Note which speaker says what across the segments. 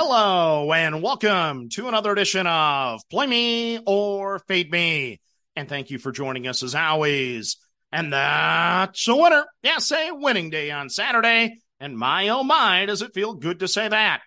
Speaker 1: Hello and welcome to another edition of Play Me or Fade Me. And thank you for joining us as always. And that's a winner. Yes, a winning day on Saturday. And my oh my, does it feel good to say that.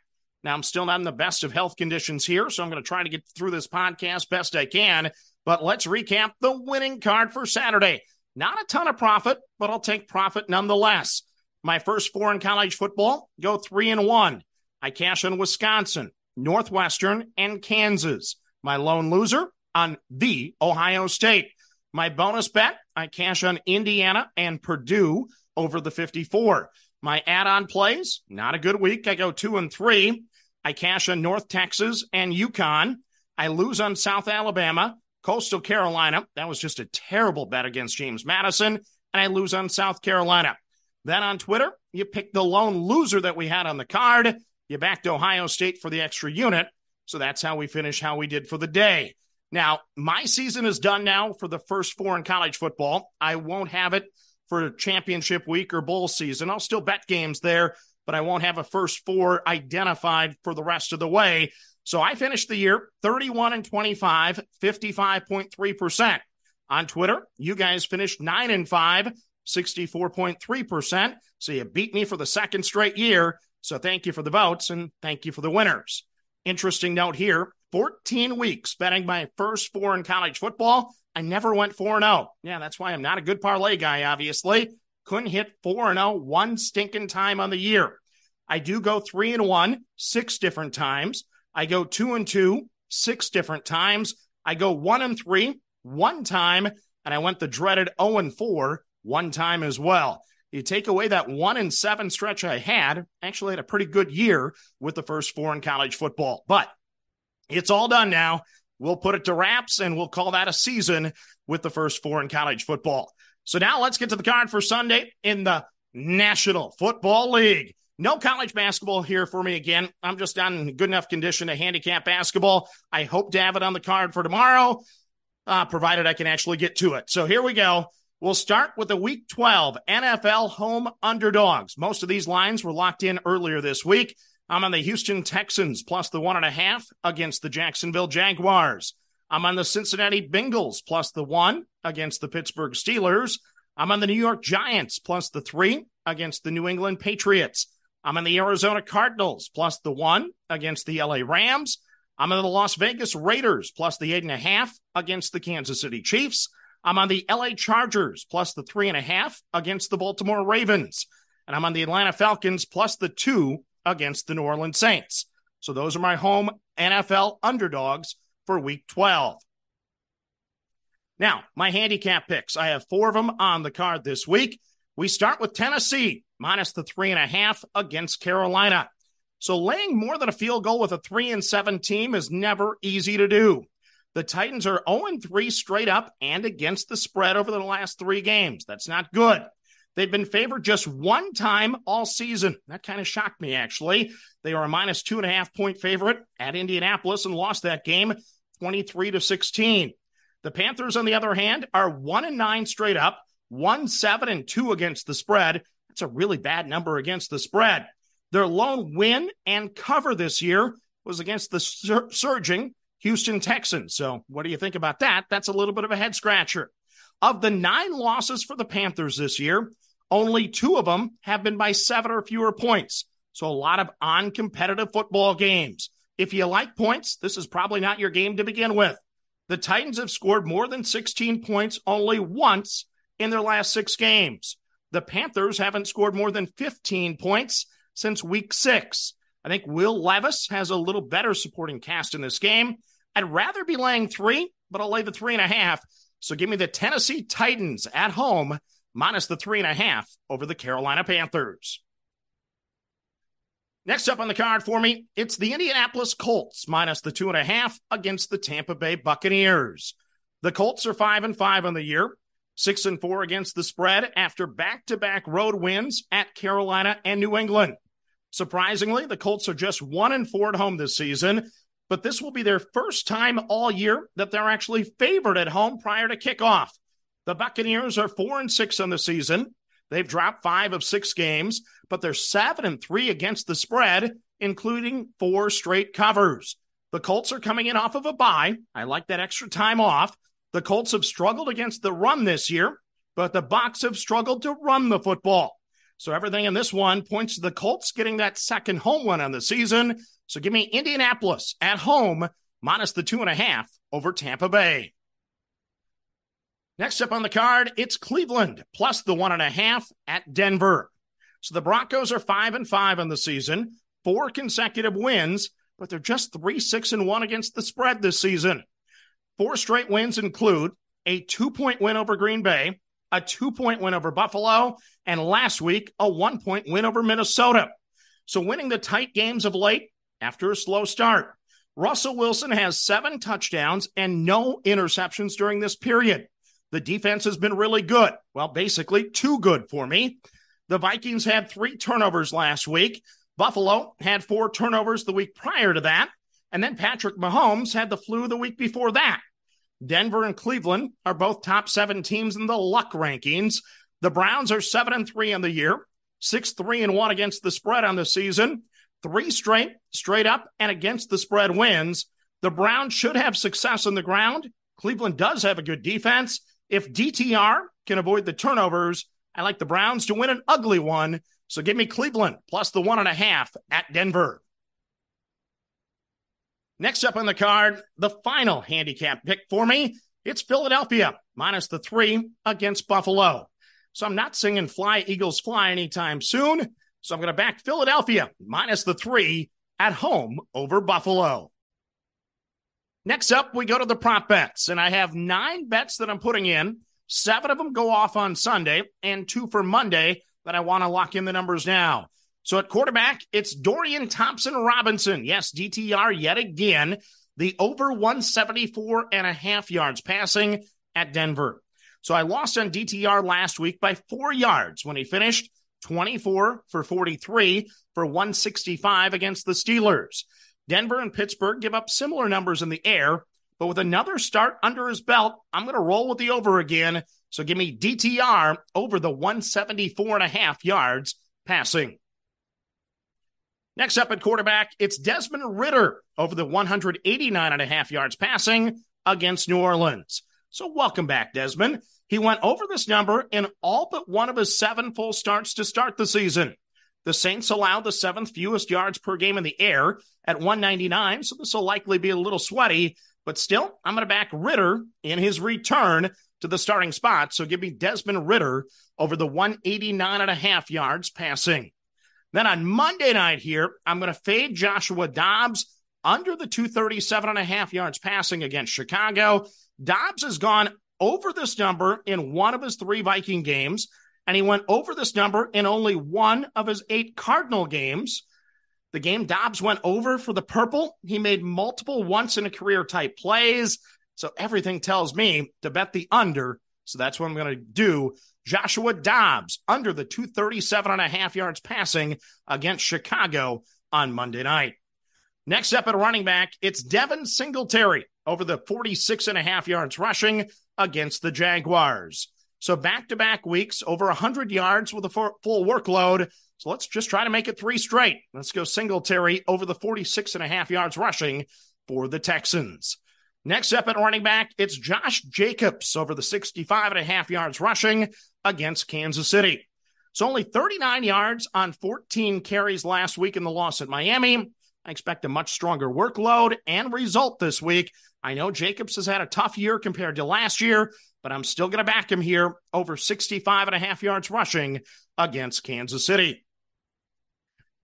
Speaker 1: Now, I'm still not in the best of health conditions here, so I'm going to try to get through this podcast best I can. But let's recap the winning card for Saturday. Not a ton of profit, but I'll take profit nonetheless. My first four in college football go three and one. I cash on Wisconsin, Northwestern, and Kansas. My lone loser on the Ohio State. My bonus bet, I cash on Indiana and Purdue over the 54. My add on plays, not a good week. I go two and three. I cash on North Texas and UConn. I lose on South Alabama, Coastal Carolina. That was just a terrible bet against James Madison. And I lose on South Carolina. Then on Twitter, you pick the lone loser that we had on the card. You backed Ohio State for the extra unit. So that's how we finish how we did for the day. Now, my season is done now for the first four in college football. I won't have it for championship week or bowl season. I'll still bet games there, but I won't have a first four identified for the rest of the way. So I finished the year 31 and 25, 55.3%. On Twitter, you guys finished 9 and 5, 64.3%. So you beat me for the second straight year. So thank you for the votes and thank you for the winners. Interesting note here 14 weeks betting my first four in college football. I never went 4 0. Yeah, that's why I'm not a good parlay guy, obviously. Couldn't hit 4 0 one stinking time on the year. I do go 3 and 1 six different times. I go 2 and 2 six different times. I go 1 and 3 one time. And I went the dreaded 0 and 4 one time as well. You take away that one and seven stretch I had, actually had a pretty good year with the first four in college football. But it's all done now. We'll put it to wraps and we'll call that a season with the first four in college football. So now let's get to the card for Sunday in the National Football League. No college basketball here for me again. I'm just not in good enough condition to handicap basketball. I hope to have it on the card for tomorrow, uh, provided I can actually get to it. So here we go. We'll start with the Week 12 NFL home underdogs. Most of these lines were locked in earlier this week. I'm on the Houston Texans plus the one and a half against the Jacksonville Jaguars. I'm on the Cincinnati Bengals plus the one against the Pittsburgh Steelers. I'm on the New York Giants plus the three against the New England Patriots. I'm on the Arizona Cardinals plus the one against the LA Rams. I'm on the Las Vegas Raiders plus the eight and a half against the Kansas City Chiefs. I'm on the LA Chargers plus the three and a half against the Baltimore Ravens. And I'm on the Atlanta Falcons plus the two against the New Orleans Saints. So those are my home NFL underdogs for week 12. Now, my handicap picks. I have four of them on the card this week. We start with Tennessee minus the three and a half against Carolina. So laying more than a field goal with a three and seven team is never easy to do. The Titans are 0 3 straight up and against the spread over the last three games. That's not good. They've been favored just one time all season. That kind of shocked me, actually. They are a minus two and a half point favorite at Indianapolis and lost that game 23 to 16. The Panthers, on the other hand, are one and nine straight up, one, seven, and two against the spread. That's a really bad number against the spread. Their lone win and cover this year was against the sur- surging Houston Texans. So, what do you think about that? That's a little bit of a head scratcher. Of the nine losses for the Panthers this year, only two of them have been by seven or fewer points. So, a lot of uncompetitive football games. If you like points, this is probably not your game to begin with. The Titans have scored more than 16 points only once in their last six games. The Panthers haven't scored more than 15 points since week six. I think Will Levis has a little better supporting cast in this game. I'd rather be laying three, but I'll lay the three and a half. So give me the Tennessee Titans at home minus the three and a half over the Carolina Panthers. Next up on the card for me, it's the Indianapolis Colts minus the two and a half against the Tampa Bay Buccaneers. The Colts are five and five on the year, six and four against the spread after back to back road wins at Carolina and New England. Surprisingly, the Colts are just one and four at home this season, but this will be their first time all year that they're actually favored at home prior to kickoff. The Buccaneers are four and six on the season. They've dropped five of six games, but they're seven and three against the spread including four straight covers. The Colts are coming in off of a bye. I like that extra time off. The Colts have struggled against the run this year, but the Bucs have struggled to run the football. So everything in this one points to the Colts getting that second home win on the season. So give me Indianapolis at home minus the two and a half over Tampa Bay. Next up on the card, it's Cleveland plus the one and a half at Denver. So the Broncos are five and five on the season, four consecutive wins, but they're just three, six, and one against the spread this season. Four straight wins include a two point win over Green Bay, a two point win over Buffalo, and last week, a one point win over Minnesota. So winning the tight games of late after a slow start. Russell Wilson has seven touchdowns and no interceptions during this period. The defense has been really good. Well, basically, too good for me. The Vikings had three turnovers last week. Buffalo had four turnovers the week prior to that. And then Patrick Mahomes had the flu the week before that. Denver and Cleveland are both top seven teams in the luck rankings. The Browns are seven and three on the year, six, three, and one against the spread on the season, three straight, straight up, and against the spread wins. The Browns should have success on the ground. Cleveland does have a good defense. If DTR can avoid the turnovers, I like the Browns to win an ugly one. So give me Cleveland plus the one and a half at Denver. Next up on the card, the final handicap pick for me. It's Philadelphia minus the three against Buffalo. So I'm not singing Fly Eagles Fly anytime soon. So I'm going to back Philadelphia minus the three at home over Buffalo. Next up, we go to the prop bets, and I have nine bets that I'm putting in. Seven of them go off on Sunday, and two for Monday that I want to lock in the numbers now. So at quarterback, it's Dorian Thompson Robinson. Yes, DTR yet again. The over 174 and a half yards passing at Denver. So I lost on DTR last week by four yards when he finished 24 for 43 for 165 against the Steelers. Denver and Pittsburgh give up similar numbers in the air, but with another start under his belt, I'm going to roll with the over again. So give me DTR over the 174 and a half yards passing. Next up at quarterback, it's Desmond Ridder over the 189 and a half yards passing against New Orleans. So welcome back, Desmond. He went over this number in all but one of his seven full starts to start the season. The Saints allowed the seventh fewest yards per game in the air at 199, so this will likely be a little sweaty, but still, I'm going to back Ridder in his return to the starting spot. So give me Desmond Ridder over the 189 and a half yards passing. Then on Monday night here, I'm going to fade Joshua Dobbs under the 237 and a half yards passing against Chicago. Dobbs has gone over this number in one of his three Viking games, and he went over this number in only one of his eight Cardinal games. The game Dobbs went over for the purple. He made multiple once in a career type plays. So everything tells me to bet the under. So that's what I'm going to do Joshua Dobbs under the 237 and a half yards passing against Chicago on Monday night. Next up at running back, it's Devin Singletary over the 46 and a half yards rushing against the Jaguars. So back to back weeks, over 100 yards with a full workload. So let's just try to make it three straight. Let's go Singletary over the 46 and a half yards rushing for the Texans. Next up at running back, it's Josh Jacobs over the 65 and a half yards rushing against Kansas City. It's only 39 yards on 14 carries last week in the loss at Miami. I expect a much stronger workload and result this week. I know Jacobs has had a tough year compared to last year, but I'm still going to back him here over 65 and a half yards rushing against Kansas City.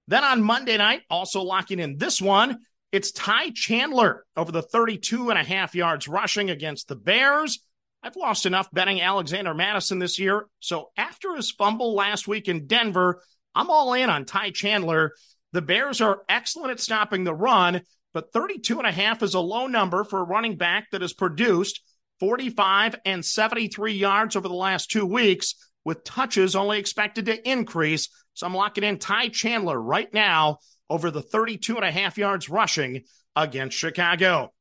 Speaker 1: Then on Monday night, also locking in this one, it's Ty Chandler over the 32 and a half yards rushing against the Bears. I've lost enough betting Alexander Mattison this year. So after his fumble last week in Denver, I'm all in on Ty Chandler. The Bears are excellent at stopping the run, but 32 and a half is a low number for a running back that has produced 45 and 73 yards over the last two weeks, with touches only expected to increase. So I'm locking in Ty Chandler right now over the 32 and a half yards rushing against Chicago.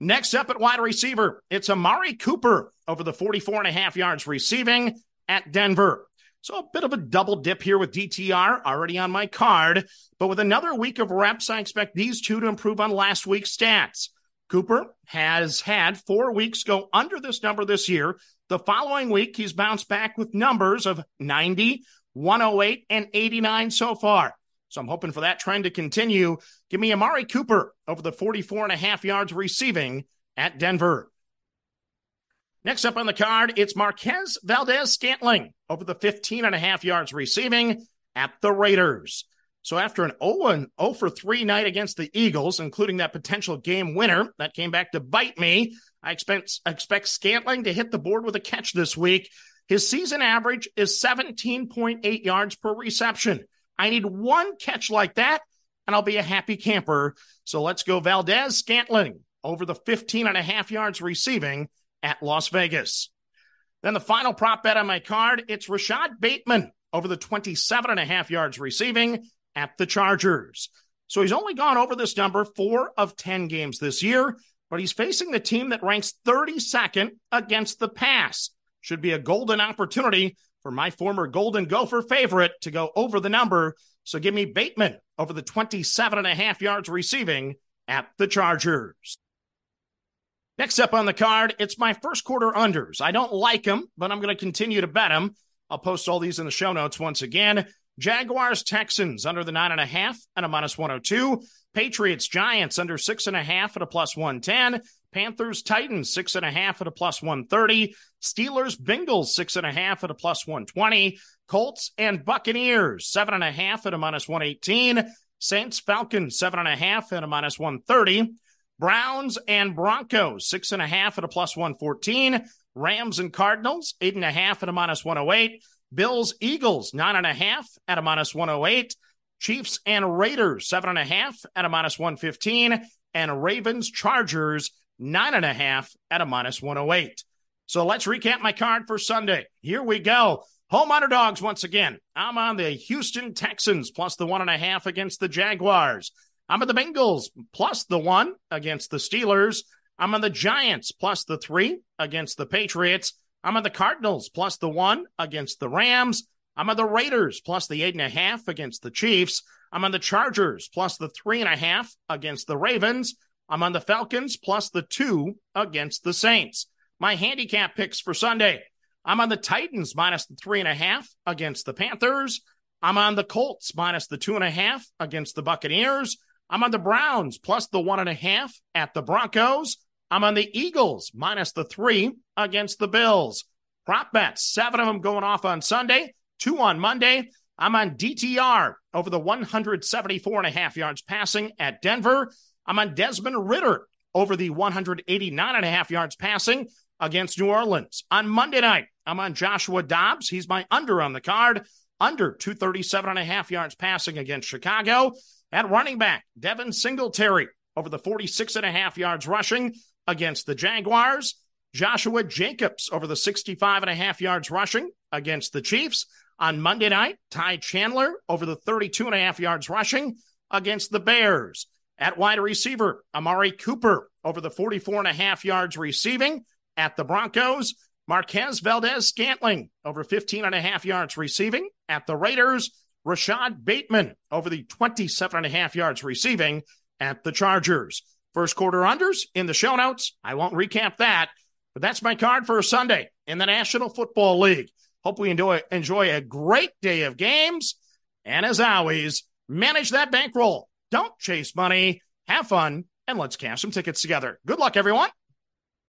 Speaker 1: Next up at wide receiver, it's Amari Cooper over the 44 and a half yards receiving at Denver. So a bit of a double dip here with DTR already on my card. But with another week of reps, I expect these two to improve on last week's stats. Cooper has had four weeks go under this number this year. The following week, he's bounced back with numbers of 90, 108, and 89 so far. So I'm hoping for that trend to continue. Give me Amari Cooper over the 44 and a half yards receiving at Denver. Next up on the card, it's Marquez Valdes Scantling over the 15 and a half yards receiving at the Raiders. So after an 0 0 for 3 night against the Eagles, including that potential game winner that came back to bite me, I expect, expect Scantling to hit the board with a catch this week. His season average is 17.8 yards per reception. I need one catch like that, and I'll be a happy camper. So let's go Valdes Scantling over the 15 and a half yards receiving at Las Vegas. Then the final prop bet on my card, it's Rashod Bateman over the 27 and a half yards receiving at the Chargers. So he's only gone over this number four of 10 games this year, but he's facing the team that ranks 32nd against the pass. Should be a golden opportunity for my former Golden Gopher favorite to go over the number. So give me Bateman over the 27 and a half yards receiving at the Chargers. Next up on the card, it's my first quarter unders. I don't like them, but I'm going to continue to bet them. I'll post all these in the show notes once again. Jaguars, Texans under the nine and a half and a minus 102. Patriots, Giants under six and a half at a plus 110. Panthers, Titans, six and a half at a plus 130. Steelers, Bengals, six and a half at a plus 120. Colts and Buccaneers, seven and a half at a minus 118. Saints, Falcons, seven and a half at a minus 130. Browns and Broncos, six and a half at a plus 114. Rams and Cardinals, eight and a half at a minus 108. Bills, Eagles, nine and a half at a minus 108. Chiefs and Raiders, seven and a half at a minus 115. And Ravens, Chargers, nine and a half at a minus 108. So let's recap my card for Sunday. Here we go. Home underdogs once again. I'm on the Houston Texans plus the one and a half against the Jaguars. I'm on the Bengals plus the one against the Steelers. I'm on the Giants plus the three against the Patriots. I'm on the Cardinals plus the one against the Rams. I'm on the Raiders plus the eight and a half against the Chiefs. I'm on the Chargers plus the three and a half against the Ravens. I'm on the Falcons plus the two against the Saints. My handicap picks for Sunday. I'm on the Titans minus the three and a half against the Panthers. I'm on the Colts minus the two and a half against the Buccaneers. I'm on the Browns plus the one and a half at the Broncos. I'm on the Eagles minus the three against the Bills. Prop bets, seven of them going off on Sunday, two on Monday. I'm on DTR over the 174 and a half yards passing at Denver. I'm on Desmond Ridder over the 189 and a half yards passing against New Orleans. On Monday night, I'm on Joshua Dobbs. He's my under on the card, under 237 and a half yards passing against Chicago. At running back, Devin Singletary over the 46 and a half yards rushing against the Jaguars. Joshua Jacobs over the 65 and a half yards rushing against the Chiefs. On Monday night, Ty Chandler over the 32 and a half yards rushing against the Bears. At wide receiver, Amari Cooper over the 44 and a half yards receiving at the Broncos. Marquez Valdes Scantling over 15 and a half yards receiving at the Raiders. Rashod Bateman over the 27 and a half yards receiving at the Chargers. First quarter unders in the show notes. I won't recap that, but that's my card for Sunday in the National Football League. Hope we enjoy, enjoy a great day of games. And as always, manage that bankroll. Don't chase money. Have fun and let's cash some tickets together. Good luck, everyone.